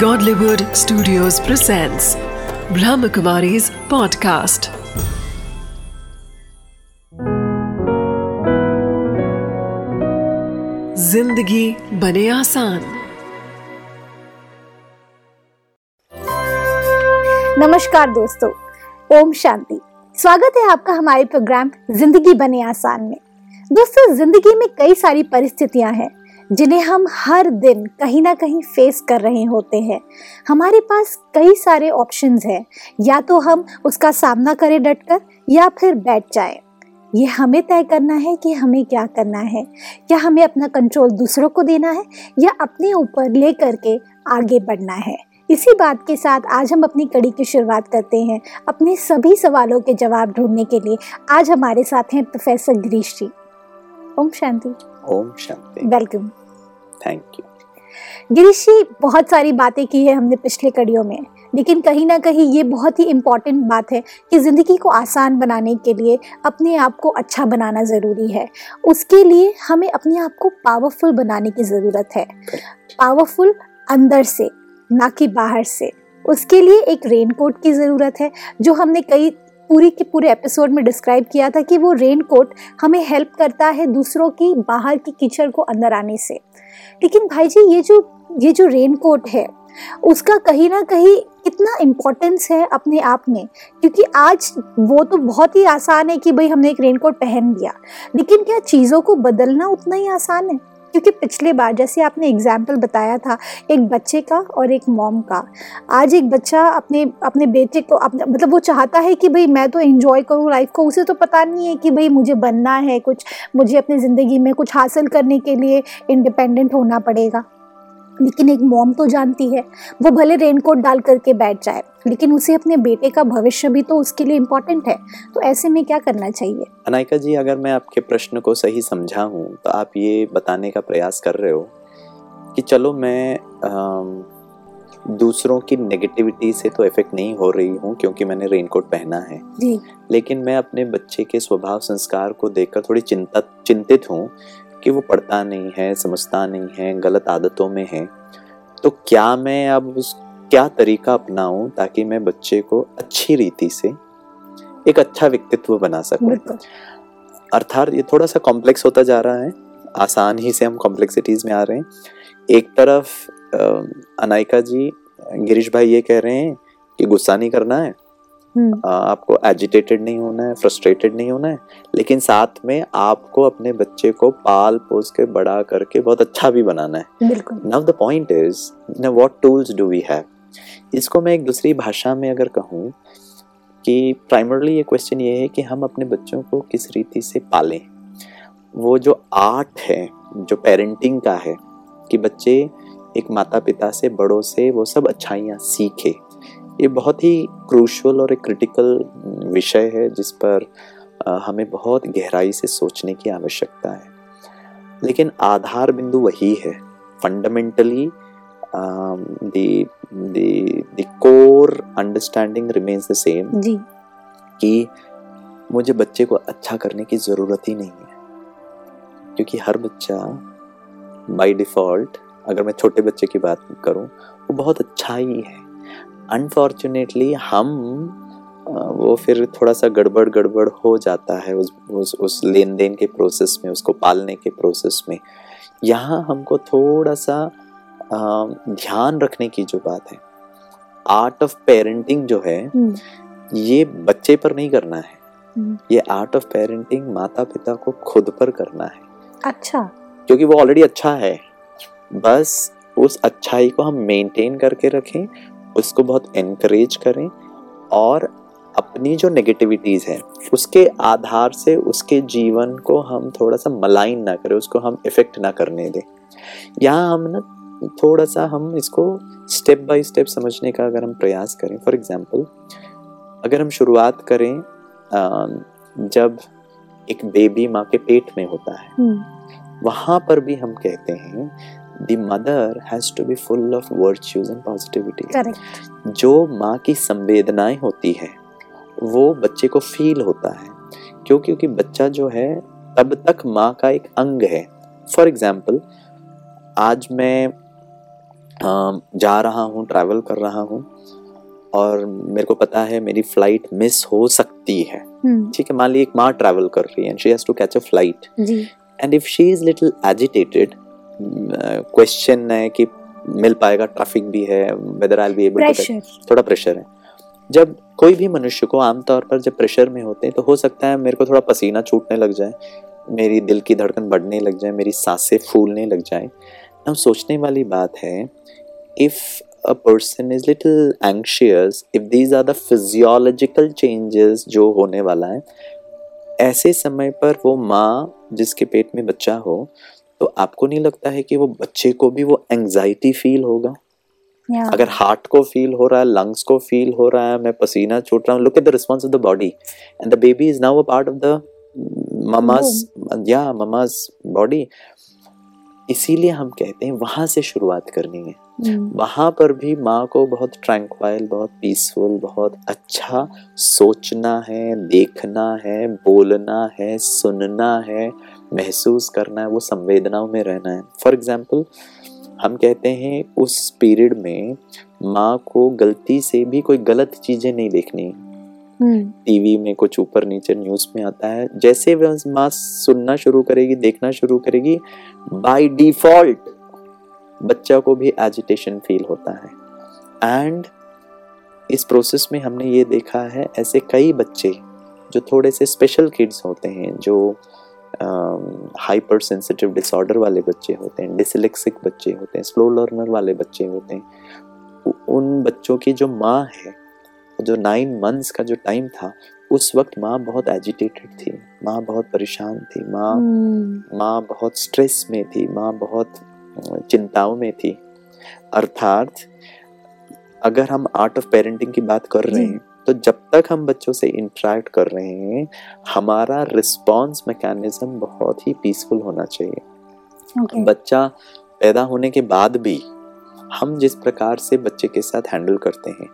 Godlywood Studios presents Brahmakumari's podcast. ज़िंदगी बने आसान नमस्कार दोस्तों, ओम शांति। स्वागत है आपका हमारे प्रोग्राम ज़िंदगी बने आसान में। दोस्तों, ज़िंदगी में कई सारी परिस्थितियाँ हैं। जिन्हें हम हर दिन कहीं ना कहीं फेस कर रहे होते हैं। हमारे पास कई सारे ऑप्शंस हैं। या तो हम उसका सामना करें डटकर, या फिर बैठ जाएँ। ये हमें तय करना है कि हमें क्या करना है। क्या हमें अपना कंट्रोल दूसरों को देना है, या अपने ऊपर ले करके आगे बढ़ना है। इसी बात के साथ आज हम अपनी कड़ी की शुरुआत करते हैं अपने सभी सवालों के जवाब ढूँढने के लिए। आज हमारे साथ हैं प्रोफेसर गिरीश जी। ओम शांति। ओम शांति। Welcome. Thank you Girish ji बहुत सारी बातें की है हमने पिछले कड़ियों में लेकिन कहीं ना कहीं ये बहुत ही इंपॉर्टेंट बात है कि ज़िंदगी को आसान बनाने के लिए अपने आप को अच्छा बनाना ज़रूरी है। उसके लिए हमें अपने आप को पावरफुल बनाने की ज़रूरत है। पावरफुल अंदर से ना कि बाहर से। उसके लिए एक रेन कोट की ज़रूरत है जो हमने कई पूरी के पूरे एपिसोड में डिस्क्राइब किया था कि वो रेन कोट हमें हेल्प करता है दूसरों की, बाहर की कीचड़ को अंदर आने से। लेकिन भाई जी, ये जो ये जो रेन कोट है, उसका कहीं ना कहीं कितना इम्पोर्टेंस है अपने आप में? क्योंकि आज वो तो बहुत ही आसान है कि भाई हमने एक रेन कोट पहन लिया। लेकिन क्या चीज़ों को बदलना उतना ही आसान है? क्योंकि पिछले बार, जैसे आपने एग्ज़ाम्पल बताया था, एक बच्चे का और एक मॉम का। आज एक बच्चा अपने अपने बेटे को, अपने मतलब वो चाहता है कि भाई मैं तो इन्जॉय करूँ लाइफ को, उसे तो पता नहीं है कि भाई मुझे बनना है कुछ, मुझे अपनी ज़िंदगी में कुछ हासिल करने के लिए इंडिपेंडेंट होना पड़ेगा। लेकिन एक मॉम तो जानती है वो भले रेनकोट डाल करके बैठ जाए लेकिन उसे अपने बेटे का भविष्य भी तो उसके लिए इम्पोर्टेंट है। तो ऐसे में क्या करना चाहिए? अनायका जी अगर मैं आपके प्रश्न को सही समझा हूँ तो आप ये बताने का प्रयास कर रहे हो कि चलो मैं आम, दूसरों की नेगेटिविटी से तो इफ़ेक्ट नहीं हो रही हूँ क्योंकि मैंने रेनकोट पहना है। जी। लेकिन मैं अपने बच्चे के स्वभाव संस्कार को देखकर थोड़ी चिंता चिंतित हूँ कि वो पढ़ता नहीं है समझता नहीं है गलत आदतों में है तो क्या मैं अब उस क्या तरीका अपनाऊं ताकि मैं बच्चे को अच्छी रीति से एक अच्छा व्यक्तित्व बना सकूँ? अर्थात ये थोड़ा सा कॉम्प्लेक्स होता जा रहा है आसान ही से हम कॉम्प्लेक्सिटीज में आ रहे हैं। एक तरफ़ अनायका जी गिरीश भाई ये कह रहे हैं कि गुस्सा नहीं करना है आपको एजिटेटेड नहीं होना है फ्रस्ट्रेटेड नहीं होना है लेकिन साथ में आपको अपने बच्चे को पाल पोस के बड़ा करके बहुत अच्छा भी बनाना है। Now the point is what tools do we have इसको मैं एक दूसरी भाषा में अगर कहूँ कि प्राइमरली ये क्वेश्चन ये है कि हम अपने बच्चों को किस रीति से पालें। वो जो आर्ट है जो पेरेंटिंग का है कि बच्चे एक माता पिता से बड़ों से वो सब अच्छाइयाँ सीखे। ये बहुत ही क्रूशल और एक क्रिटिकल विषय है जिस पर हमें बहुत गहराई से सोचने की आवश्यकता है। लेकिन आधार बिंदु वही है। Fundamentally the the the core understanding remains the same जी। कि मुझे बच्चे को अच्छा करने की ज़रूरत ही नहीं है। क्योंकि हर बच्चा बाय डिफ़ॉल्ट अगर मैं छोटे बच्चे की बात करूँ वो बहुत अच्छा ही है। अनफॉर्चुनेटली हम वो फिर थोड़ा सा गड़बड़ गड़बड़ हो जाता है उस उस उस लेन देन के प्रोसेस में उसको पालने के प्रोसेस में। यहाँ हमको थोड़ा सा ध्यान रखने की जो बात है आर्ट ऑफ़ पेरेंटिंग जो है हम्म, ये बच्चे पर नहीं करना है। हम्म, ये आर्ट ऑफ़ पेरेंटिंग माता पिता को खुद पर करना है। अच्छा। क्योंकि वो ऑलरेडी अच्छा है। बस उस अच्छाई को हम मेंटेन करके रखें उसको बहुत एनकरेज करें और अपनी जो नेगेटिविटीज है उसके आधार से उसके जीवन को हम थोड़ा सा मलाइन ना करें उसको हम इफ़ेक्ट ना करने दें। यहाँ हम ना थोड़ा सा हम इसको स्टेप बाय स्टेप समझने का अगर हम प्रयास करें फॉर एग्जांपल अगर हम शुरुआत करें जब एक बेबी माँ के पेट में होता है हम्म, वहाँ पर भी हम कहते हैं the mother has to be full of virtues and positivity जो माँ की संवेदनाएँ होती है वो बच्चे को फील होता है। क्यों? क्योंकि बच्चा जो है तब तक माँ का एक अंग है। फॉर एग्ज़ाम्पल आज मैं जा रहा हूँ ट्रैवल कर रहा हूँ और मेरे को पता है मेरी फ़्लाइट मिस हो सकती है। हम्म, ठीक है मान ली एक माँ ट्रैवल कर रही है and she has to catch a flight and if she is little agitated question है कि मिल पाएगा ट्रैफ़िक भी है whether I be able to थोड़ा प्रेशर है। जब कोई भी मनुष्य को आमतौर पर जब प्रेशर में होते हैं तो हो सकता है मेरे को थोड़ा पसीना छूटने लग जाए मेरी दिल की धड़कन बढ़ने लग जाए मेरी साँसें फूलने लग जाए। अब सोचने वाली बात है if a person is little anxious if these are the physiological changes जो होने वाला है ऐसे समय पर वो माँ जिसके पेट में बच्चा हो तो आपको नहीं लगता है कि वो बच्चे को भी वो एंजाइटी फील होगा? या अगर हार्ट को फील हो रहा है लंग्स को फील हो रहा है मैं पसीना छूट रहा हूँ look at the response of the body and the baby is now a part of the mama's या ममाज बॉडी इसीलिए हम कहते हैं वहाँ से शुरुआत करनी है। हम्म, वहाँ पर भी माँ को बहुत ट्रैंक्वाइल बहुत पीसफुल बहुत अच्छा सोचना है देखना है बोलना है सुनना है। महसूस करना है वो संवेदनाओं में रहना है। फॉर एग्ज़ाम्पल हम कहते हैं उस पीरियड में माँ को गलती से भी कोई गलत चीज़ें नहीं देखनी। है हम्म, टीवी में कुछ ऊपर नीचे न्यूज़ में आता है जैसे वह माँ सुनना शुरू करेगी देखना शुरू करेगी बाय डिफ़ॉल्ट बच्चा को भी एजिटेशन फील होता है। एंड इस प्रोसेस में हमने ये देखा है ऐसे कई बच्चे जो थोड़े से स्पेशल किड्स होते हैं जो हाइपर सेंसिटिव डिसऑर्डर वाले बच्चे होते हैं डिसलेक्सिक बच्चे होते हैं स्लो लर्नर वाले बच्चे होते हैं। उन बच्चों की जो माँ है जो नाइन मंथ्स का जो टाइम था उस वक्त माँ बहुत एजिटेटेड थी माँ बहुत परेशान थी माँ हम्म, माँ बहुत स्ट्रेस में थी माँ बहुत चिंताओं में थी। अर्थात अगर हम आर्ट ऑफ़ पेरेंटिंग की बात कर रहे। हैं तो जब तक हम बच्चों से इंटरेक्ट कर रहे हैं हमारा रिस्पॉन्स मैकेनिज्म बहुत ही पीसफुल होना चाहिए। ओके बच्चा पैदा होने के बाद भी हम जिस प्रकार से बच्चे के साथ हैंडल करते हैं।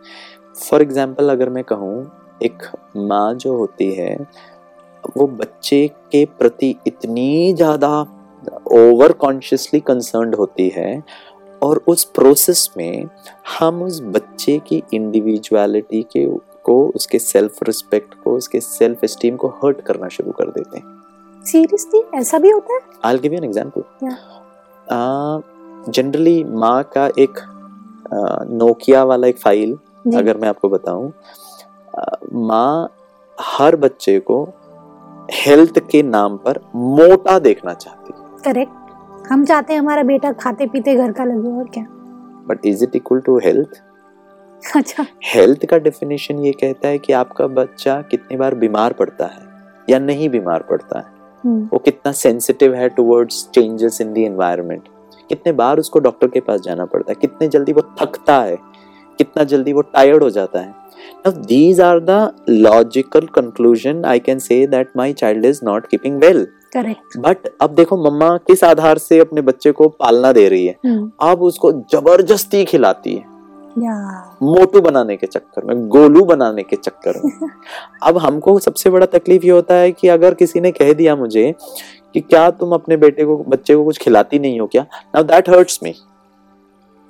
फॉर एग्ज़ाम्पल अगर मैं कहूँ एक माँ जो होती है वो बच्चे के प्रति इतनी ज़्यादा ओवर कॉन्शियसली कंसर्न्ड होती है और उस प्रोसेस में हम उस बच्चे की इंडिविजुअलिटी के को उसके सेल्फ रिस्पेक्ट को उसके सेल्फ एस्टीम को हर्ट करना शुरू कर देते हैं। सीरियसली ऐसा भी होता है? I'll give you an example. Yeah. Generally माँ का एक नोकिया uh, वाला एक फ़ाइल अगर मैं आपको बताऊँ uh, माँ हर बच्चे को हेल्थ के नाम पर मोटा देखना चाहती है। करेक्ट हम चाहते हैं हमारा बेटा खाते पीते घर का लगे और क्या? But is it equal to health अच्छा। हेल्थ का डेफिनेशन ये कहता है कि आपका बच्चा कितनी बार बीमार पड़ता है या नहीं बीमार पड़ता है। हम्म, वो कितना सेंसिटिव है towards changes in the environment कितने बार उसको डॉक्टर के पास जाना पड़ता है। कितने जल्दी वो थकता है। कितना जल्दी वो टायर्ड हो जाता है। Now these are the logical conclusion. I can say that my child is not keeping well. Correct but अब देखो मम्मा किस आधार से अपने बच्चे को पालना दे रही है। हम्म, अब उसको ज़बरदस्ती खिलाती है। मोटू बनाने के चक्कर में गोलू बनाने के चक्कर में। अब हमको सबसे बड़ा तकलीफ़ ये होता है कि अगर किसी ने कह दिया मुझे कि क्या तुम अपने बेटे को बच्चे को कुछ खिलाती नहीं हो क्या? नाउ दैट हर्ट्स मी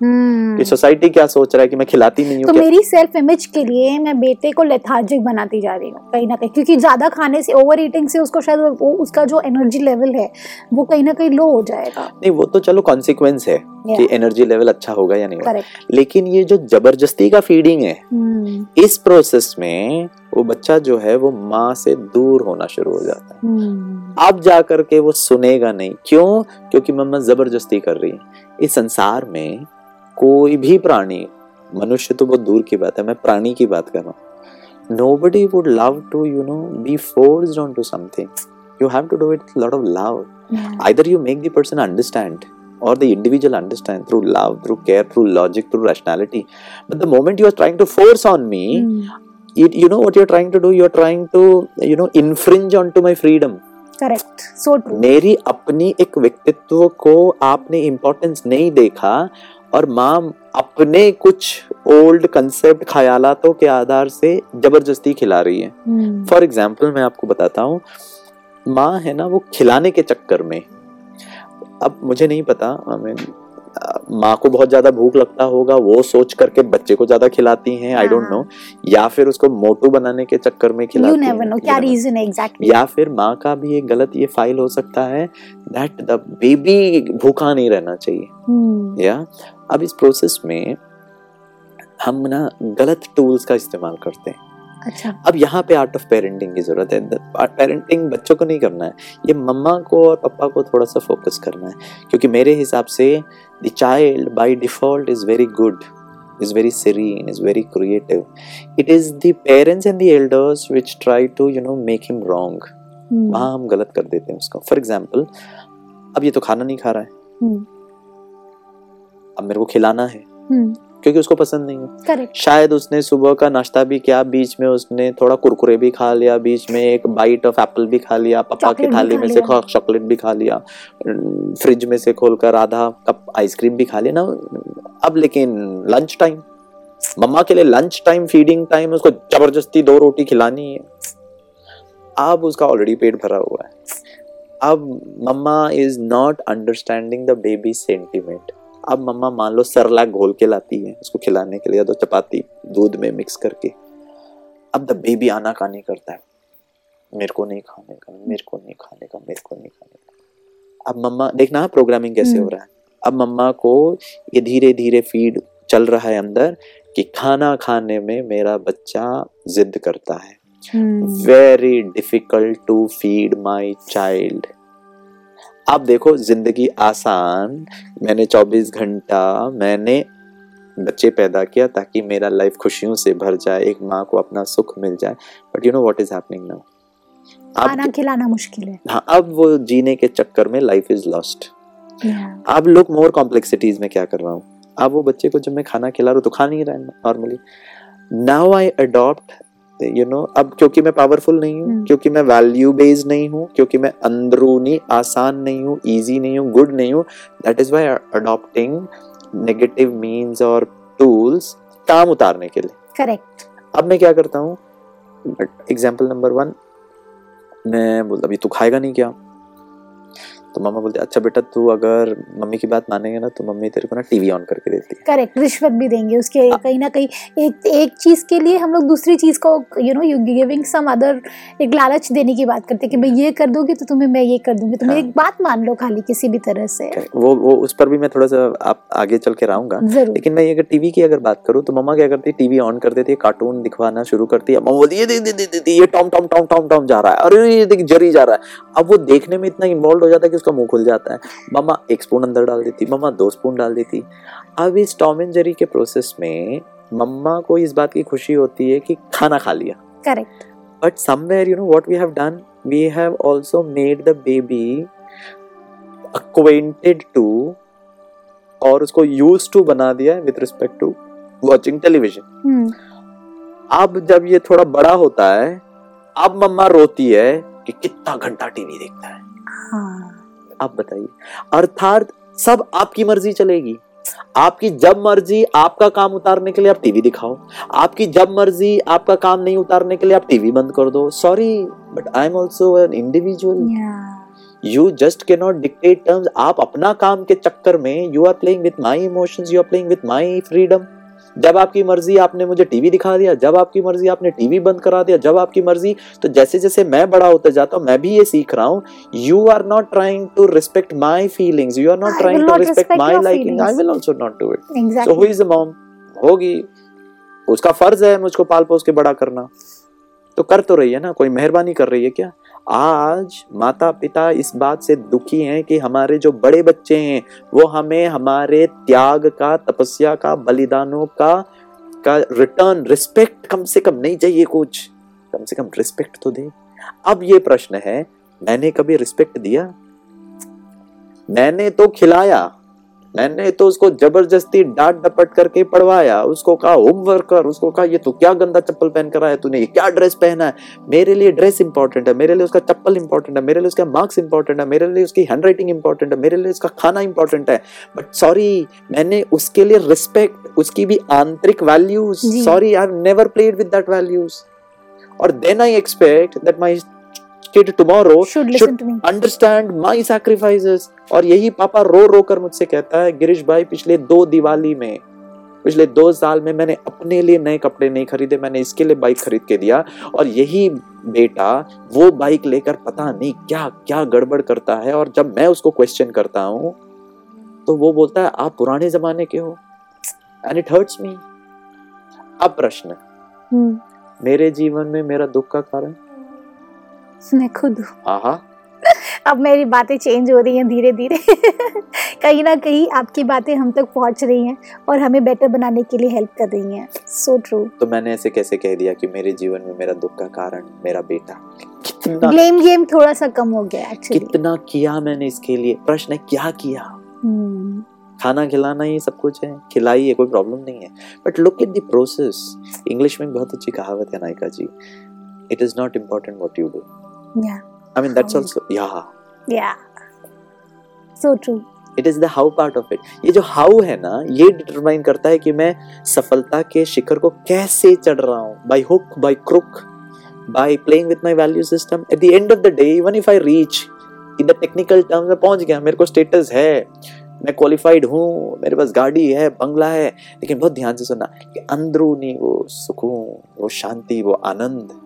कि सोसाइटी क्या सोच रहा है कि मैं खिलाती नहीं तो हूँ क्या? मेरी सेल्फ इमेज के लिए मैं बेटे को लेथार्जिक बनाती जा रही हूँ कहीं ना कहीं। क्योंकि ज़्यादा खाने से ओवर ईटिंग से उसको शायद वो उसका जो एनर्जी लेवल है वो कहीं ना कहीं लो हो जाएगा। नहीं वो तो चलो कॉन्सिक्वेंस है कि एनर्जी लेवल अच्छा होगा या नहीं होगा। लेकिन ये जो ज़बरदस्ती का फीडिंग है इस प्रोसेस में वो बच्चा जो है वो माँ से दूर होना शुरू हो जाता है। अब जा करके वो सुनेगा नहीं। क्यों? क्योंकि मम्मा ज़बरदस्ती कर रही है। इस संसार में कोई भी प्राणी मनुष्य तो बहुत दूर की बात है मैं प्राणी की बात कर रहा हूँ। Nobody would love to you know be force on to something you have to do it lot of love either you make the person understand और the individual understand through love through care through logic through rationality but the moment you are trying to force on me it you know what you trying to do you are trying to you know infringe on to my freedom correct so मेरी अपनी एक व्यक्तित्व को आपने importance नहीं देखा और माँ अपने कुछ ओल्ड कंसेप्ट ख्यालातों के आधार से ज़बरदस्ती खिला रही है। फॉर एग्ज़ाम्पल मैं आपको बताता हूँ माँ है ना वो खिलाने के चक्कर में। अब मुझे नहीं पता I mean, माँ को बहुत ज़्यादा भूख लगता होगा वो सोच करके बच्चे को ज़्यादा खिलाती हैं आई डोंट। नो या फिर उसको मोटू बनाने के चक्कर में खिलाती हैं you क्या never know. रीजन है एग्जैक्टली या फिर माँ का भी एक गलत ये फ़ाइल हो सकता है दैट द बेबी भूखा नहीं रहना चाहिए। हम्म। या? अब इस प्रोसेस में हम ना गलत टूल्स का इस्तेमाल करते हैं। अच्छा। अब यहाँ पे आर्ट ऑफ़ पेरेंटिंग की ज़रूरत है। पेरेंटिंग बच्चों को नहीं करना है। ये मम्मा को और पापा को थोड़ा सा फोकस करना है। क्योंकि मेरे हिसाब से the child by default is very good is very serene is very creative. It is the parents and the elders which try to you know make him wrong. हम्म, वहाँ हम गलत कर देते हैं उसको। फॉर एग्ज़ाम्पल अब ये तो खाना नहीं खा रहा है। हम्म, अब मेरे को खिलाना है। हम्म, क्योंकि उसको पसंद नहीं है। करेक्ट शायद उसने सुबह का नाश्ता भी किया बीच में उसने थोड़ा कुरकुरे भी खा लिया बीच में एक बाइट ऑफ़ एप्पल भी खा लिया पापा की थाली में से चॉकलेट भी खा लिया फ्रिज में से खोलकर आधा कप आइसक्रीम भी खा लिया। ना अब लेकिन लंच टाइम मम्मा के लिए लंच टाइम फीडिंग टाइम उसको ज़बरदस्ती दो रोटी खिलानी है। अब उसका ऑलरेडी पेट भरा हुआ है। अब mama is not understanding the baby sentiment अब मम्मा मान लो सरलाक घोल के लाती है उसको खिलाने के लिए या तो चपाती दूध में मिक्स करके। अब द बेबी आना कानी करता है। मेरे को नहीं खाने का मेरे को नहीं खाने का मेरे को नहीं खाने का। अब मम्मा देखना प्रोग्रामिंग कैसे हो हम्म। रहा है। अब मम्मा को ये धीरे धीरे फ़ीड चल रहा है अंदर कि खाना खाने में मेरा बच्चा जिद करता है। Very difficult to feed my child अब देखो ज़िंदगी आसान। मैंने 24 घंटा मैंने बच्चे पैदा किया ताकि मेरा लाइफ खुशियों से भर जाए एक माँ को अपना सुख मिल जाए। But you know what is happening now खाना खिलाना मुश्किल है। हाँ अब वो जीने के चक्कर में लाइफ इज़ लॉस्ट अब लोग मोर कॉम्प्लेक्सिटीज में क्या कर रहा हूँ अब वो बच्चे को जब मैं खाना खिला रहा हूँ तो खा नहीं रहा है normally now I adopt you you know know? अब क्योंकि मैं पावरफुल नहीं हूँ hmm. क्योंकि मैं वैल्यू बेस्ड नहीं हूँ क्योंकि मैं अंदरूनी आसान नहीं हूँ ईजी नहीं हूँ गुड नहीं हूँ that is why adopting negative means और टूल्स काम उतारने के लिए करेक्ट अब मैं क्या करता हूँ एग्ज़ाम्पल नंबर वन मैं बोलता अभी तू खाएगा नहीं क्या तो मम्मा बोलते अच्छा बेटा तू अगर मम्मी की बात मानेंगे ना तो मम्मी तेरे को ना टीवी ऑन करके देती है। करेक्ट रिश्वत भी देंगे उसके कहीं ना कहीं एक एक चीज़ के लिए हम लोग दूसरी चीज़ को you know you giving some other एक लालच देने की बात करते हैं कि भाई ये कर दोगे तो तुम्हें मैं ये कर दूँगी। तुम हाँ। एक बात मान लो खाली किसी भी तरह से। वो वो उस पर भी मैं थोड़ा सा आप आगे चल के रहूँगा। लेकिन मैं ये अगर टीवी की अगर बात करूँ तो मम्मा क्या करती टीवी ऑन कर देती है कार्टून दिखवाना शुरू करती है। मम्मा बोलती ये देख ये Tom Tom Tom Tom Tom जा रहा है। अरे ये देख जरी जा रहा है। अब वो देखने में इतना इन्वॉल्व हो जाता है कि उसका मुँह खुल जाता है। मम्मा एक स्पून अंदर डाल देती। मम्मा दो स्पून डाल देती। अब इस टॉम एंड जेरी के प्रोसेस में मम्मा को इस बात की खुशी होती है कि खाना खा लिया। Correct but somewhere you know what we have done? We have also made the baby acquainted to और उसको यूज़ टू बना दिया with respect to watching television अब जब ये थोड़ा बड़ा होता है अब मम्मा रोती है कि कितना घंटा टीवी देखता है। हाँ। आप बताइए। अर्थात सब आपकी मर्ज़ी चलेगी। आपकी जब मर्ज़ी आपका काम उतारने के लिए आप टीवी दिखाओ। आपकी जब मर्ज़ी आपका काम नहीं उतारने के लिए आप टीवी बंद कर दो। Sorry but I am also an individual you just can not dictate terms आप अपना काम के चक्कर में you are playing with my emotions you are playing with my freedom जब आपकी मर्ज़ी आपने मुझे टीवी दिखा दिया जब आपकी मर्ज़ी आपने टीवी बंद करा दिया जब आपकी मर्ज़ी तो जैसे जैसे मैं बड़ा होता जाता हूँ मैं भी ये सीख रहा हूँ you are not trying to respect my feelings you are not trying to respect my liking I will also not do it so who is mom होगी। उसका फ़र्ज़ है मुझको पाल पोस के बड़ा करना। तो कर तो रही है ना कोई मेहरबानी कर रही है क्या? आज माता पिता इस बात से दुखी हैं कि हमारे जो बड़े बच्चे हैं, वो हमें हमारे त्याग का, तपस्या का, बलिदानों का का रिटर्न रिस्पेक्ट कम से कम नहीं चाहिए कुछ। कम से कम रिस्पेक्ट तो दे। अब ये प्रश्न है, मैंने कभी रिस्पेक्ट दिया? मैंने तो खिलाया। मैंने तो उसको ज़बरदस्ती डांट डपट करके पढ़वाया। उसको कहा होमवर्क कर। उसको कहा ये तो क्या गंदा चप्पल पहन कर आया? तूने ये क्या ड्रेस पहना है? मेरे लिए ड्रेस इंपॉर्टेंट है मेरे लिए उसका चप्पल इंपॉर्टेंट है मेरे लिए उसका मार्क्स इंपॉर्टेंट है मेरे लिए उसकी हैंड राइटिंग इंपॉर्टेंट है मेरे लिए उसका खाना इंपॉर्टेंट है। बट सॉरी मैंने उसके लिए रिस्पेक्ट उसकी भी आंतरिक values sorry I have never played with that values और then I expect that my kid tomorrow Should listen should to me. understand my sacrifices. और यही पापा रो रो कर मुझसे कहता है गिरीश भाई पिछले दो दिवाली में पिछले दो साल में मैंने अपने लिए नए कपड़े नहीं खरीदे मैंने इसके लिए बाइक खरीद के दिया। और यही बेटा वो बाइक लेकर पता नहीं क्या क्या गड़बड़ करता है। और जब मैं उसको क्वेश्चन करता हूँ तो वो बोलता है आप पुराने जमाने के हो एंड इट हर्ट्स मी अब प्रश्न हम्म, मेरे जीवन में मेरा दुख का कारण? मैं खुद। हूँ अब मेरी बातें चेंज हो रही हैं धीरे धीरे कहीं ना कहीं आपकी बातें हम तक पहुँच रही हैं और हमें बेटर बनाने के लिए हेल्प कर रही हैं। सो ट्रू तो मैंने ऐसे कैसे कह दिया कि मेरे जीवन में मेरा दुख का कारण मेरा बेटा। कितना ब्लेम गेम थोड़ा सा कम हो गया एक्चुअली कितना किया मैंने इसके लिए? प्रश्न है क्या किया? खाना खिलाना ही सब कुछ है खिलाइए कोई प्रॉब्लम नहीं है। But look at the process English में बहुत अच्छी कहावत है Nayka ji. It is not important what you do I mean that's How- also yeah yeah so true it is the how part of it ये जो how है ना ये डिटरमाइन करता है कि मैं सफलता के शिखर को कैसे चढ़ रहा हूँ? By hook by crook by playing with my value system at the end of the day even if I reach in the technical terms में पहुँच गया मेरे को स्टेटस है मैं क्वालिफाइड हूँ मेरे पास गाड़ी है बंगला है लेकिन बहुत ध्यान से सुनना कि अंदरूनी वो सुकून वो शांति वो आनंद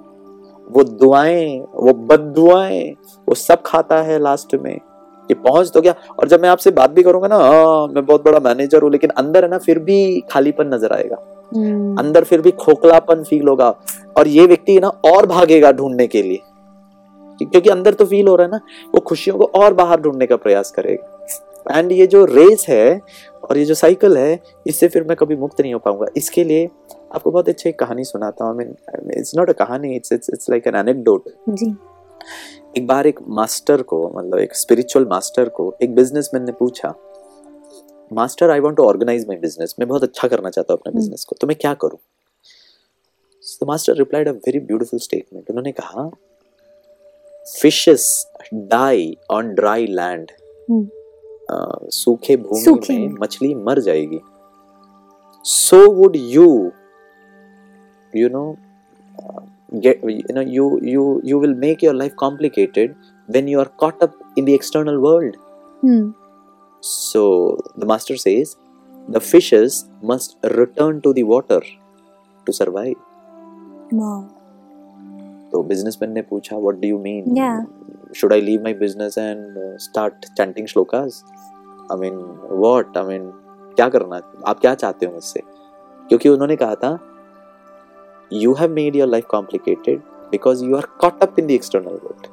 वो दुआएँ वो बददुआएँ वो सब खाता है लास्ट में। कि पहुँच तो गया। और जब मैं आपसे बात भी करूँगा ना हाँ मैं बहुत बड़ा मैनेजर हूँ लेकिन अंदर है ना फिर भी खालीपन नज़र आएगा। अंदर फिर भी खोखलापन फील होगा। और ये व्यक्ति है ना और भागेगा ढूँढने के लिए। क्योंकि अंदर तो फील हो रहा है ना वो खुशियों को और बाहर ढूँढने का प्रयास करेगा। एंड ये जो रेस है और ये जो साइकिल है इससे फिर मैं कभी मुक्त नहीं हो पाऊँगा। इसके लिए आपको बहुत अच्छी एक कहानी सुनाता हूँ। I mean it's not a कहानी it's it's it's like an anecdote जी। एक बार एक मास्टर को मतलब एक स्पिरिचुअल मास्टर को एक बिजनेसमैन ने पूछा master I want to organise my business मैं बहुत अच्छा करना चाहता हूँ अपने हम्म। बिज़नेस को तो मैं क्या करूँ? तो master replied a very beautiful statement उन्होंने कहा fishes die on dry land hmm. सूखे भूमि में। मछली मर जाएगी so would you you know uh, get you know you you you will make your life complicated when you are caught up in the external world hmm so the master says the fishes must return to the water to survive wow तो businessman ने पूछा what do you mean Yeah. Should i leave my business and uh, start chanting shlokas? I mean what? I mean क्या करना आप क्या चाहते हो मुझसे? क्योंकि उन्होंने कहा था you have made your life complicated because you are caught up in the external world.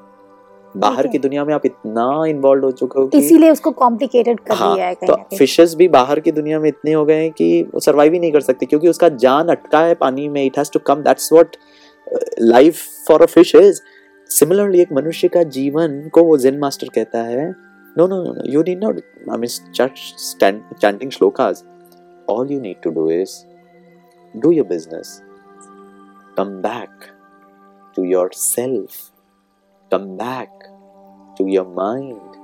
बाहर की दुनिया में आप इतना इन्वॉल्व हो चुके हो इसीलिए उसको कॉम्प्लिकेटेड कर हाँ, दिया है तो फिशेस भी बाहर की दुनिया में इतने हो गए हैं कि वो सरवाइव ही नहीं कर सकते क्योंकि उसका जान अटका है पानी में। It has to come that's what life for a fish is similarly एक मनुष्य का जीवन को वो जिन मास्टर कहता है no no no no you need not I mean church chanting श्लोकाज all you need to do is do your business come back to your self come back to your mind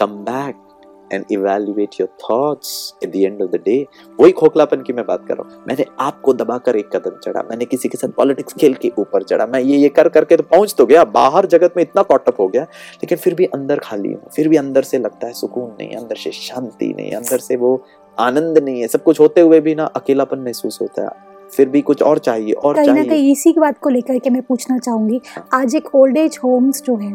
come back and evaluate your thoughts at the end of the day. वही खोखलापन की मैं बात कर रहा हूँ। मैंने आपको दबाकर एक कदम चढ़ा। मैंने किसी के साथ पॉलिटिक्स खेल के ऊपर चढ़ा। मैं ये ये कर करके तो पहुँच तो गया। बाहर जगत में इतना कॉटअप हो गया। लेकिन फिर भी अंदर खाली हूँ। फिर भी अंदर से लगता है सुकून नहीं अंदर से शांति नहीं अंदर से वो आनंद नहीं है। सब कुछ होते हुए भी ना अकेलापन महसूस होता है। फिर भी कुछ और चाहिए और कहीं ना कहीं इसी की बात को लेकर के मैं पूछना चाहूँगी। आज एक ओल्ड एज होम्स जो हैं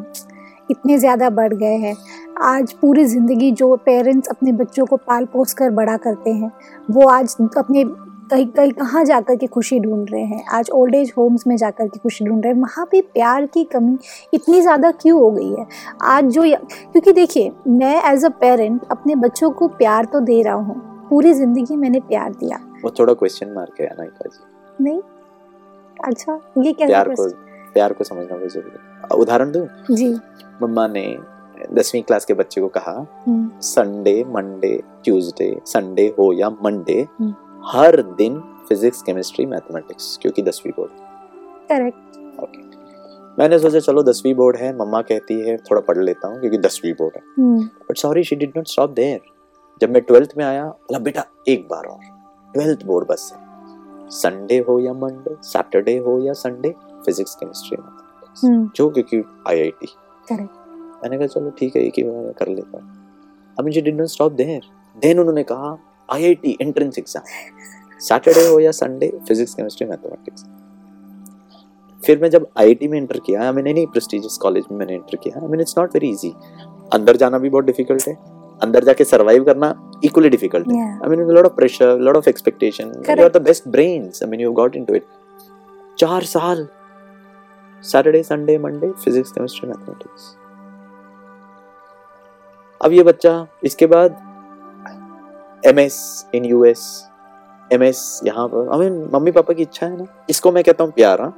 इतने ज़्यादा बढ़ गए हैं। आज पूरी ज़िंदगी जो पेरेंट्स अपने बच्चों को पाल पोस कर बड़ा करते हैं वो आज अपने कहीं कहीं कहाँ जाकर के खुशी ढूंढ रहे हैं? आज ओल्ड एज होम्स में जाकर के खुशी ढूंढ रहे हैं। वहाँ पे प्यार की कमी इतनी ज़्यादा क्यों हो गई है? आज जो क्योंकि देखिए मैं एज अ पेरेंट अपने बच्चों को प्यार तो दे रहा हूँ। पूरी ज़िंदगी मैंने प्यार दिया। वो थोड़ा क्वेश्चन मार्क है जी। नहीं? अच्छा ये कैसे प्यार को? प्यार को समझना बहुत ज़रूरी है। उदाहरण दूँ? जी। मम्मा ने दसवीं क्लास के बच्चे को कहा हम्म, संडे मंडे ट्यूसडे संडे हो या मंडे हम्म। हर दिन फिजिक्स केमिस्ट्री मैथमेटिक्स क्योंकि दसवीं बोर्ड करेक्ट। ओके मैंने सोचा चलो दसवीं बोर्ड है मम्मा कहती है थोड़ा पढ़ लेता हूँ क्योंकि दसवीं बोर्ड है। But sorry she did not stop there जब मैं ट्वेल्थ में आया बोला बेटा एक बार और ट्वेल्थ बोर्ड बस है। संडे हो या मंडे सैटरडे हो या संडे फिजिक्स केमिस्ट्री मैथमेटिक्स जो क्योंकि आईआईटी मैंने कहा चलो ठीक है एक ही बार कर लेता हूँ। अब मुझे did not stop there then उन्होंने कहा आईआईटी एंट्रेंस एग्ज़ाम सैटरडे हो या संडे फिजिक्स केमिस्ट्री मैथमेटिक्स फिर मैं जब आईआईटी में एंटर किया I mean any prestigious college में मैंने एंटर किया I mean it's not very easy अंदर जाना भी बहुत डिफ़िकल्ट है अंदर जाके सरवाइव करना इक्वली डिफ़िकल्ट है। Yeah. I mean, a lot of pressure, a lot of expectation. You are the best brains. I mean, you got into it. चार साल Saturday Sunday Monday physics chemistry mathematics अब ये बच्चा इसके बाद M S in US M S यहाँ पर। I mean mummy papa की इच्छा है ना? इसको मैं कहता हूँ प्यार हाँ?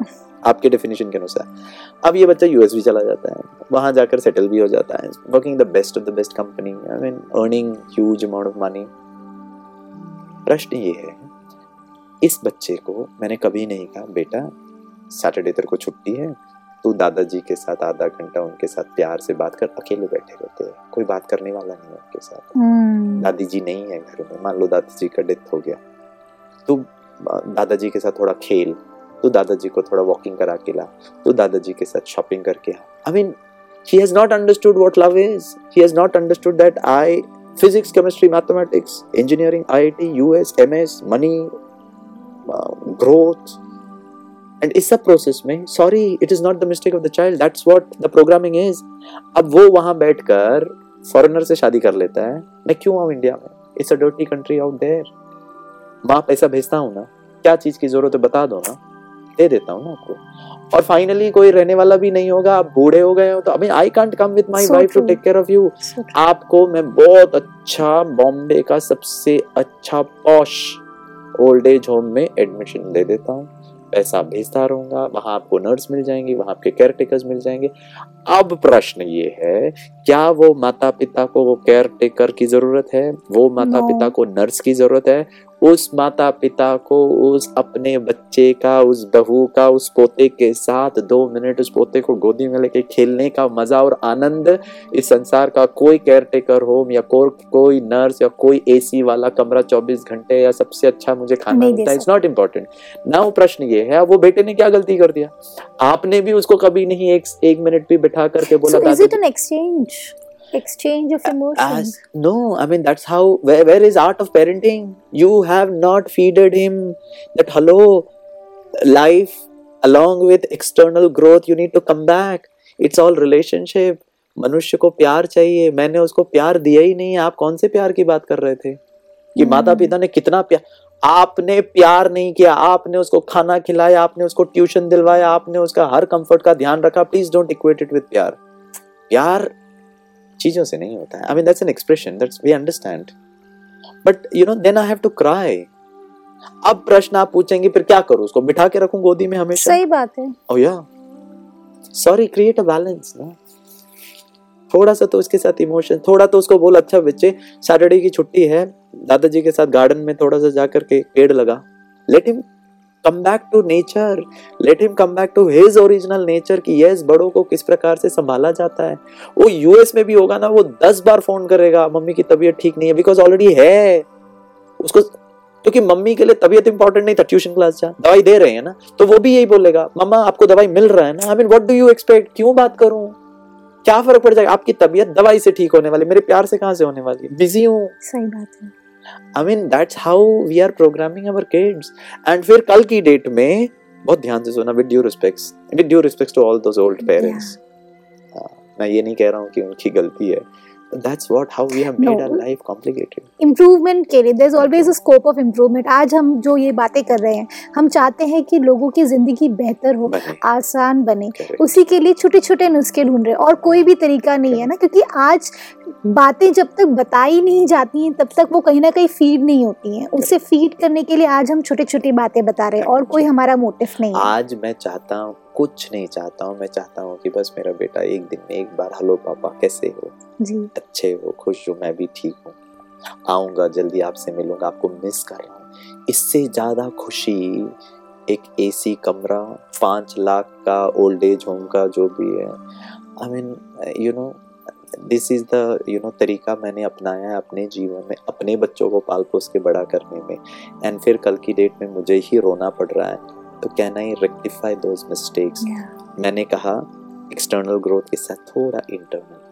आपके डेफिनेशन के अनुसार। अब ये बच्चा यूएस भी चला जाता है। वहाँ जाकर सेटल भी हो जाता है। Working the best of the best company I mean earning huge amount of money प्रश्न ये है इस बच्चे को मैंने कभी नहीं कहा बेटा सैटरडे तेरे को छुट्टी है। तू दादाजी के साथ आधा घंटा उनके साथ प्यार से बात कर अकेले बैठे रहते हैं। कोई बात करने वाला नहीं है उनके साथ। हम्म। दादी जी नहीं है घर में। मान लो दादाजी का डेथ हो गया। तू दादाजी के साथ थोड़ा खेल। तू दादाजी को थोड़ा वॉकिंग करा के ला। तू दादाजी के साथ शॉपिंग करके I mean he has not understood what love is. He has not understood that i physics chemistry mathematics engineering iit us ms money uh, growth and इस सब प्रोसेस में sorry it is not the mistake of the child that's what the programming is अब वो वहाँ बैठकर foreigner से शादी कर लेता है। मैं क्यों आऊँ इंडिया में? It's a dirty country out there माँ पैसा भेजता हूँ ना क्या चीज़ की ज़रूरत है बता दो ना। दे देता हूँ ना आपको। और फाइनली कोई रहने वाला भी नहीं होगा आप बूढ़े हो गए हो तो I I can't come with my wife to take care of you आपको मैं बहुत अच्छा बॉम्बे का सबसे अच्छा पॉश ओल्ड एज होम में एडमिशन दे देता हूँ। पैसा भेजता रहूँगा वहाँ आपको नर्स मिल जाएँगी वहाँ आपके केयर टेकर्स मिल जाएँगे। अब प्रश्न ये है क्या वो माता पिता को वो केयर टेकर की ज़रूरत है? वो माता No. पिता को नर्स की ज़रूरत है? उस माता पिता को उस अपने बच्चे का उस बहू का उस पोते के साथ दो मिनट उस पोते को गोदी में लेके खेलने का मज़ा और आनंद इस संसार का कोई केयर टेकर होम या को, कोई नर्स या कोई एसी वाला कमरा 24 घंटे या सबसे अच्छा मुझे खाना मिलता है इट्स नॉट इम्पोर्टेंट नाउ प्रश्न ये है वो बेटे ने क्या गलती कर दिया? आपने भी उसको कभी नहीं एक एक मिनट भी बिठा करके बोला So is "दादी it an exchange? Of emotions. as no i mean that's how where, where is art of parenting you have not feeded him that hello life along with external growth you need to come back it's all relationship मनुष्य को प्यार चाहिए मैंने उसको प्यार दिया ही नहीं आप कौन से प्यार की बात कर रहे थे कि माता पिता ने कितना प्यार आपने प्यार नहीं किया आपने उसको खाना खिलाया आपने उसको ट्यूशन दिलवाया आपने उसका हर कंफर्ट का ध्यान रखा please don't equate it with प्यार प्यार चीज़ों से नहीं होता है। I mean that's an expression that's we understand but you know then I have to cry अब प्रश्न आप पूछेंगे फिर क्या करूँ? उसको बिठा के रखूँ गोदी में हमेशा? सही बात है। ओ या सॉरी क्रिएट अ बैलेंस ना थोड़ा सा तो उसके साथ इमोशन थोड़ा तो उसको बोल अच्छा बच्चे सैटरडे की छुट्टी है। दादाजी के साथ गार्डन में थोड़ा सा जा करके पेड़ लगा। Let him come back to nature let him come back to his original nature कि यस बड़ों को किस प्रकार से संभाला जाता है। वो यूएस में भी होगा ना, वो दस बार फ़ोन करेगा, मम्मी की तबीयत ठीक नहीं है बिकॉज़ ऑलरेडी है। उसको क्योंकि मम्मी के लिए तबीयत इंपॉर्टेंट नहीं था ट्यूशन क्लास जा, दवाई दे रहे हैं ना तो वो भी यही बोलेगा, मम्मा, आपको दवाई मिल रहा है ना? I mean what do you expect क्यों बात करूँ? क्या फ़र्क पड़ जाएगा? आपकी तबीयत दवाई से ठीक होने वाली, मेरे प्यार से कहाँ से होने वाली? बिज़ी हूँ। सही बात है। I mean that's how we are programming our kids and फिर कल की डेट में बहुत ध्यान से सुना with due respects with due respects to all those old parents मैं ये नहीं कह रहा हूँ कि उनकी गलती है that's what how we have made No. Our life complicated improvement के लिए is always a scope of improvement आज हम जो ये बातें कर रहे हैं हम चाहते हैं कि लोगों की ज़िंदगी बेहतर हो बने। आसान बने। Correct. उसी के लिए छोटे छोटे नुस्खे ढूंढ रहे हैं। और कोई भी तरीका नहीं है ना क्योंकि आज बातें जब तक बताई नहीं जाती हैं तब तक वो कहीं ना कहीं फ़ीड नहीं होती हैं। उसे फ़ीड करने के लिए आज हम छोटी छोटी बातें बता रहे हैं और कोई हमारा मोटिव नहीं है। आज मैं चाहता हूँ कुछ नहीं चाहता हूँ मैं चाहता हूँ कि बस मेरा बेटा एक दिन में एक बार हेलो पापा कैसे हो? जी। अच्छे हो खुश हो मैं भी ठीक हूँ। आऊँगा जल्दी आपसे मिलूँगा आपको मिस कर रहा हूँ। इससे ज़्यादा खुशी एक एसी कमरा पाँच लाख का ओल्ड एज होम का जो भी है। I mean you know this is the you know तरीका मैंने अपनाया है अपने जीवन में अपने बच्चों को पाल पोस के बड़ा करने में। एंड फिर कल की डेट में मुझे ही रोना पड़ रहा है। तो can I rectify those mistakes मैंने कहा एक्सटर्नल ग्रोथ के साथ थोड़ा इंटरनल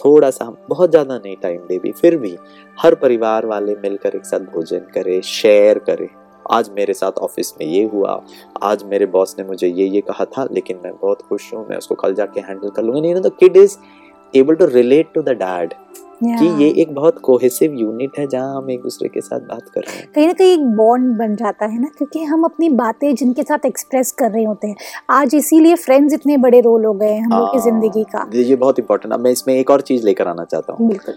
थोड़ा सा हम बहुत ज़्यादा नहीं टाइम दे भी फिर भी हर परिवार वाले मिलकर एक साथ भोजन करें शेयर करें। आज मेरे साथ ऑफ़िस में ये हुआ। आज मेरे बॉस ने मुझे ये ये कहा था लेकिन मैं बहुत खुश हूँ मैं उसको कल जाके हैंडल कर लूँगा। नहीं ना तो kid is able to relate to the dad कि ये एक बहुत कोहेसिव यूनिट है जहाँ हम एक दूसरे के साथ बात कर रहे हैं। कहीं ना कहीं एक बॉन्ड बन जाता है ना क्योंकि हम अपनी बातें जिनके साथ एक्सप्रेस कर रहे होते हैं आज इसीलिए फ्रेंड्स इतने बड़े रोल हो गए हैं हम लोग की ज़िंदगी का। ये बहुत इंपॉर्टेंट अब मैं इसमें एक और चीज़ लेकर आना चाहता हूँ। बिल्कुल।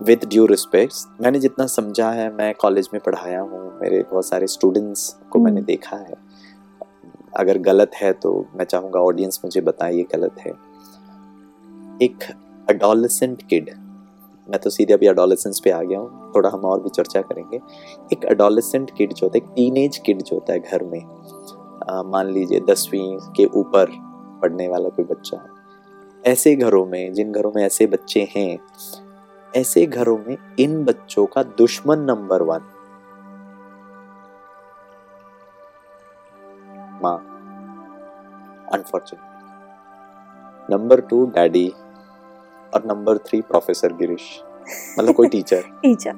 विद ड्यू रिस्पेक्ट मैंने जितना समझा है मैं कॉलेज में पढ़ाया हूँ मेरे बहुत सारे स्टूडेंट्स को मैंने हम्म। देखा है। अगर गलत है तो मैं चाहूँगा ऑडियंस मुझे बताए ये गलत है। एक अडोलेसेंट किड मैं तो सीधे अभी अडोलेसेंस पे आ गया हूँ। थोड़ा हम और भी चर्चा करेंगे। एक अडोलेसेंट किड जो होता है एक टीनेज किड जो होता है घर में अ, मान लीजिए दसवीं के ऊपर पढ़ने वाला कोई बच्चा ऐसे घरों में जिन घरों में ऐसे बच्चे हैं ऐसे घरों में इन बच्चों का दुश्मन नंबर वन माँ। अनफॉर्चुनेट नंबर टू डैडी और नंबर थ्री प्रोफेसर गिरीश मतलब कोई टीचर टीचर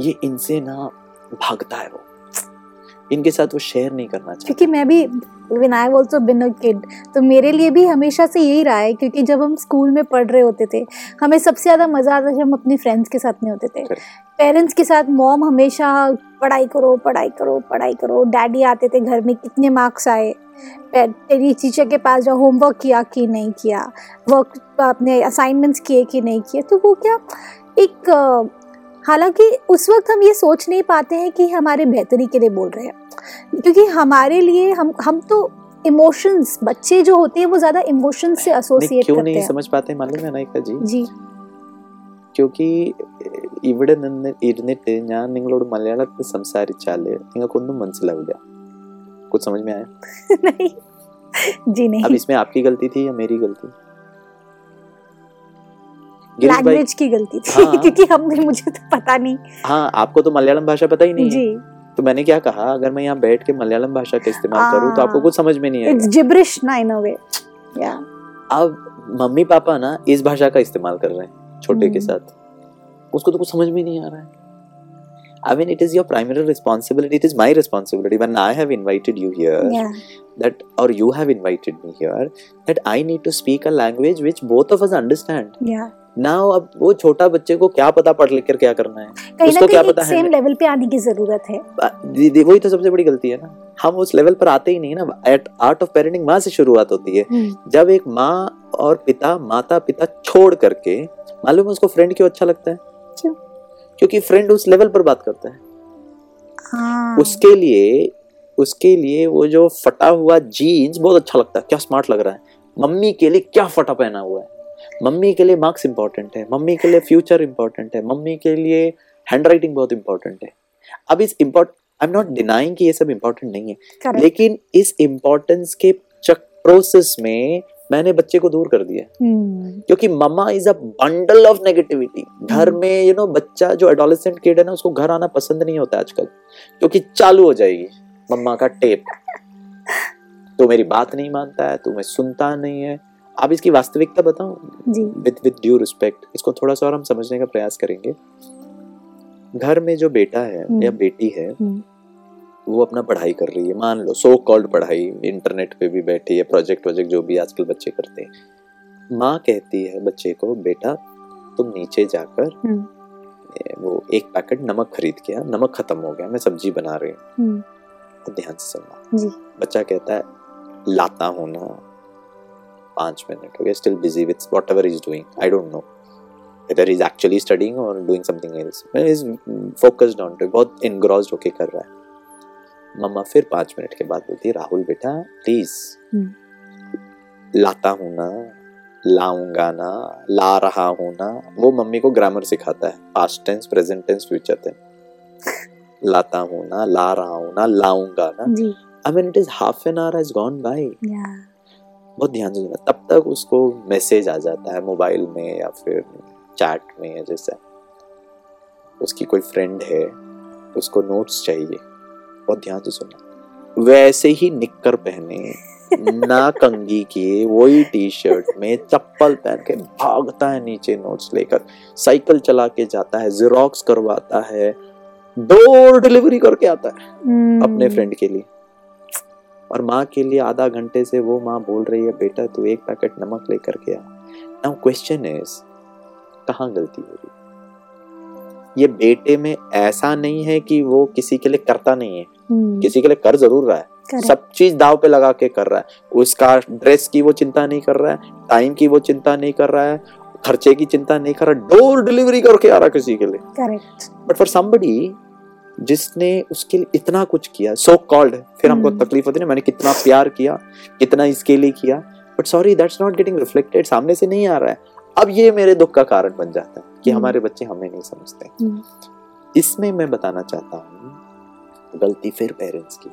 ये इनसे ना भागता है वो। इनके साथ वो शेयर नहीं करना चाहता। क्योंकि मैं भी when I also been a kid तो मेरे लिए भी हमेशा से यही रहा है क्योंकि जब हम स्कूल में पढ़ रहे होते थे हमें सबसे ज़्यादा मज़ा आता था जब हम अपने फ्रेंड्स के साथ में होते थे। पेरेंट्स के साथ मॉम हमेशा पढ़ाई करो पढ़ाई करो पढ़ाई करो। डैडी आते थे घर में कितने मार्क्स आए? तेरी टीचर के पास जाओ होमवर्क किया कि नहीं किया? वर्क अपने असाइनमेंट्स किए कि नहीं किए? तो वो क्या एक हालांकि उस वक्त हम ये सोच नहीं पाते हैं कि हमारे बेहतरी के लिए बोल रहे हैं क्योंकि हमारे लिए हम हम तो इमोशंस बच्चे जो होते हैं वो ज्यादा इमोशंस से नहीं, एसोसिएट क्यों करते नहीं हैं समझ पाते मालूम है नायिका जी जी ക്യോക്കി ഇവിടെ നിന്ന് ഇരുന്നിട്ട് ഞാൻ നിങ്ങളോട് മലയാളത്തിൽ സംസാരിച്ചാല് നിങ്ങൾക്കൊന്നും മനസ്സിലാവില്ല कुछ समझ में आया नहीं जी अब नहीं इसमें आपकी गलती थी या मेरी गलती गिरीश भाई लैंग्वेज की गलती थी हाँ। क्योंकि हमने मुझे तो पता नहीं हाँ आपको तो मलयालम भाषा पता ही नहीं जी तो मैंने क्या कहा अगर मैं यहाँ बैठ के मलयालम भाषा का इस्तेमाल करूँ तो आपको हाँ। कुछ समझ में नहीं इट्स आएगा जिब्रिश ना इन अ वे या अब मम्मी पापा ना इस भाषा का इस्तेमाल कर रहे हैं छोटे के हम्म। साथ उसको तो कुछ समझ में नहीं आ रहा है I mean, it is your primary responsibility. It is my responsibility when I have invited you here. या that or you have invited me here that I need to speak a language which both of us understand. या Now अब वो छोटा बच्चे को क्या पता पढ़ लिख कर क्या करना है? कहीं उसको क्या पता है सेम लेवल पे आने की ज़रूरत है। वही तो सबसे बड़ी गलती है ना। हम उस लेवल पर आते ही नहीं ना। एट आर्ट ऑफ़ पेरेंटिंग माँ से शुरुआत होती है। हम्म, जब एक माँ और पिता माता पिता छोड़ करके मालूम है उसको फ्रेंड क्यों अच्छा लगता है? क्यों? क्योंकि फ्रेंड उस लेवल पर बात करता है। हाँ। उसके लिए उसके लिए वो जो फटा हुआ जीन्स बहुत अच्छा लगता है। क्या स्मार्ट लग रहा है। मम्मी के लिए क्या फटा पहना हुआ है। मम्मी के लिए मार्क्स इंपॉर्टेंट है मम्मी के लिए फ्यूचर इंपॉर्टेंट है मम्मी के लिए हैंड राइटिंग बहुत इंपॉर्टेंट है। अब इस import I am not denying कि ये सब इंपॉर्टेंट नहीं है करेक्ट लेकिन इस इम्पोर्टेंस के चक प्रोसेस में मैंने बच्चे को दूर कर दिया हम्म। क्योंकि mama is a bundle of negativity घर हम्म। में यू you नो know, बच्चा जो एडोलेसेंट किड है ना उसको घर आना पसंद नहीं होता आजकल क्योंकि चालू हो जाएगी। मम्मा का टेप तू मेरी बात नहीं मानता है तू मैं सुनता नहीं है। अब इसकी वास्तविकता बताऊँ विद विद ड्यू रिस्पेक्ट इसको थोड़ा सा और हम समझने का प्रयास करेंगे। घर में जो बेटा है हम्म। या बेटी है हम्म। वो अपना पढ़ाई कर रही है। मान लो सो कॉल्ड पढ़ाई इंटरनेट पे भी बैठी है प्रोजेक्ट प्रोजेक्ट जो भी आजकल बच्चे करते हैं। माँ कहती है बच्चे को बेटा तुम नीचे जाकर हम्म। वो एक पैकेट नमक खरीद के आ, नमक खत्म हो गया मैं सब्ज़ी बना रही हूँ। ध्यान से सुनना। बच्चा कहता है लाता हूँ ना पाँच मिनट गया still busy with whatever is doing I don't know he's actually studying or doing something else. Well, he's focused on it. बहुत engrossed होके कर रहा है। मम्मा फिर पाँच मिनट के बाद बोलती है राहुल बेटा प्लीज़ लाता हूँ ना लाऊँगा ना ला रहा हूँ ना। वो मम्मी को ग्रामर सिखाता है। Past tense present tense future tense लाता हूँ ना ला रहा हूँ ना लाऊँगा ना। I mean it is half an hour has gone by बहुत ध्यान से सुना। तब तक उसको मैसेज आ जाता है मोबाइल में या फिर चैट में जैसे। उसकी कोई फ्रेंड है उसको नोट्स चाहिए। बहुत ध्यान से सुना। वैसे ही निक्कर पहने ना कंगी किए वही टी शर्ट में चप्पल पहन के भागता है नीचे नोट्स लेकर। साइकिल चला के जाता है जीरोक्स करवाता है डोर डिलीवरी करके आता है हम्म, अपने फ्रेंड के लिए। और माँ के लिए आधा घंटे से वो माँ बोल रही है बेटा तू एक पैकेट नमक लेकर के आ। नाउ क्वेश्चन इज़ कहाँ गलती हो रही? ये बेटे में ऐसा नहीं है कि वो किसी के लिए करता नहीं है। हम्म, किसी के लिए कर ज़रूर रहा है। Correct. सब चीज़ दाव पे लगा के कर रहा है। उसका ड्रेस की वो चिंता नहीं कर रहा है टाइम की वो चिंता नहीं कर रहा है खर्चे की चिंता नहीं कर रहा डोर डिलीवरी करके आ रहा है किसी के लिए। करेक्ट बट फॉर समबडी जिसने उसके लिए इतना कुछ किया सो so कॉल्ड फिर हमको हम्म। तकलीफ़ होती है मैंने कितना प्यार किया कितना इसके लिए किया but sorry that's not getting reflected सामने से नहीं आ रहा है अब ये मेरे दुख का कारण बन जाता है कि हम्म। हमारे बच्चे हमें नहीं समझते हम्म। इसमें मैं बताना चाहता हूँ गलती फिर पेरेंट्स की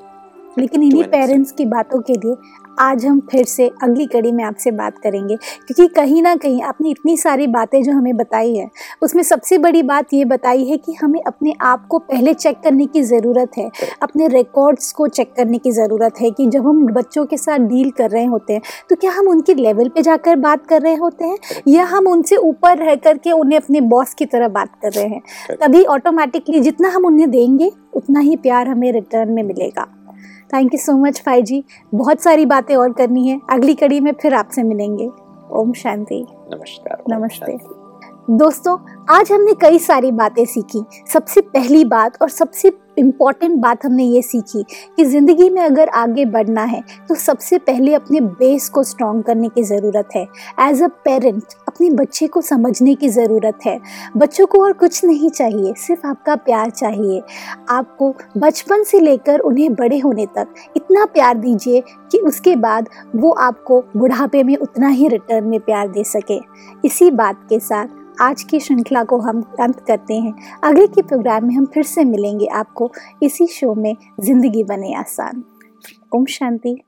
लेकिन इन्हीं पेरेंट्स की बातों के लिए आज हम फिर से अगली कड़ी में आपसे बात करेंगे। क्योंकि कहीं ना कहीं आपने इतनी सारी बातें जो हमें बताई है उसमें सबसे बड़ी बात ये बताई है कि हमें अपने आप को पहले चेक करने की ज़रूरत है। अपने रिकॉर्ड्स को चेक करने की ज़रूरत है कि जब हम बच्चों के साथ डील कर रहे होते हैं तो क्या हम उनके लेवल पर जाकर बात कर रहे होते हैं? या हम उनसे ऊपर रह करके उन्हें अपने बॉस की तरह बात कर रहे हैं? तभी ऑटोमेटिकली जितना हम उन्हें देंगे उतना ही प्यार हमें रिटर्न में मिलेगा। थैंक यू सो मच फाई जी बहुत सारी बातें और करनी है। अगली कड़ी में फिर आपसे मिलेंगे। ओम शांति। नमस्कार। नमस्ते। दोस्तों आज हमने कई सारी बातें सीखी। सबसे पहली बात और सबसे इंपॉर्टेंट बात हमने ये सीखी कि ज़िंदगी में अगर आगे बढ़ना है तो सबसे पहले अपने बेस को स्ट्रॉन्ग करने की ज़रूरत है। एज अ पेरेंट अपने बच्चे को समझने की ज़रूरत है। बच्चों को और कुछ नहीं चाहिए, सिर्फ़ आपका प्यार चाहिए। आपको बचपन से लेकर उन्हें बड़े होने तक इतना प्यार दीजिए कि उसके बाद वो आपको बुढ़ापे में उतना ही रिटर्न में प्यार दे सके। इसी बात के साथ आज की श्रृंखला को हम अंत करते हैं। अगले के प्रोग्राम में हम फिर से मिलेंगे आपको इसी शो में ज़िंदगी बने आसान। ओम शांति।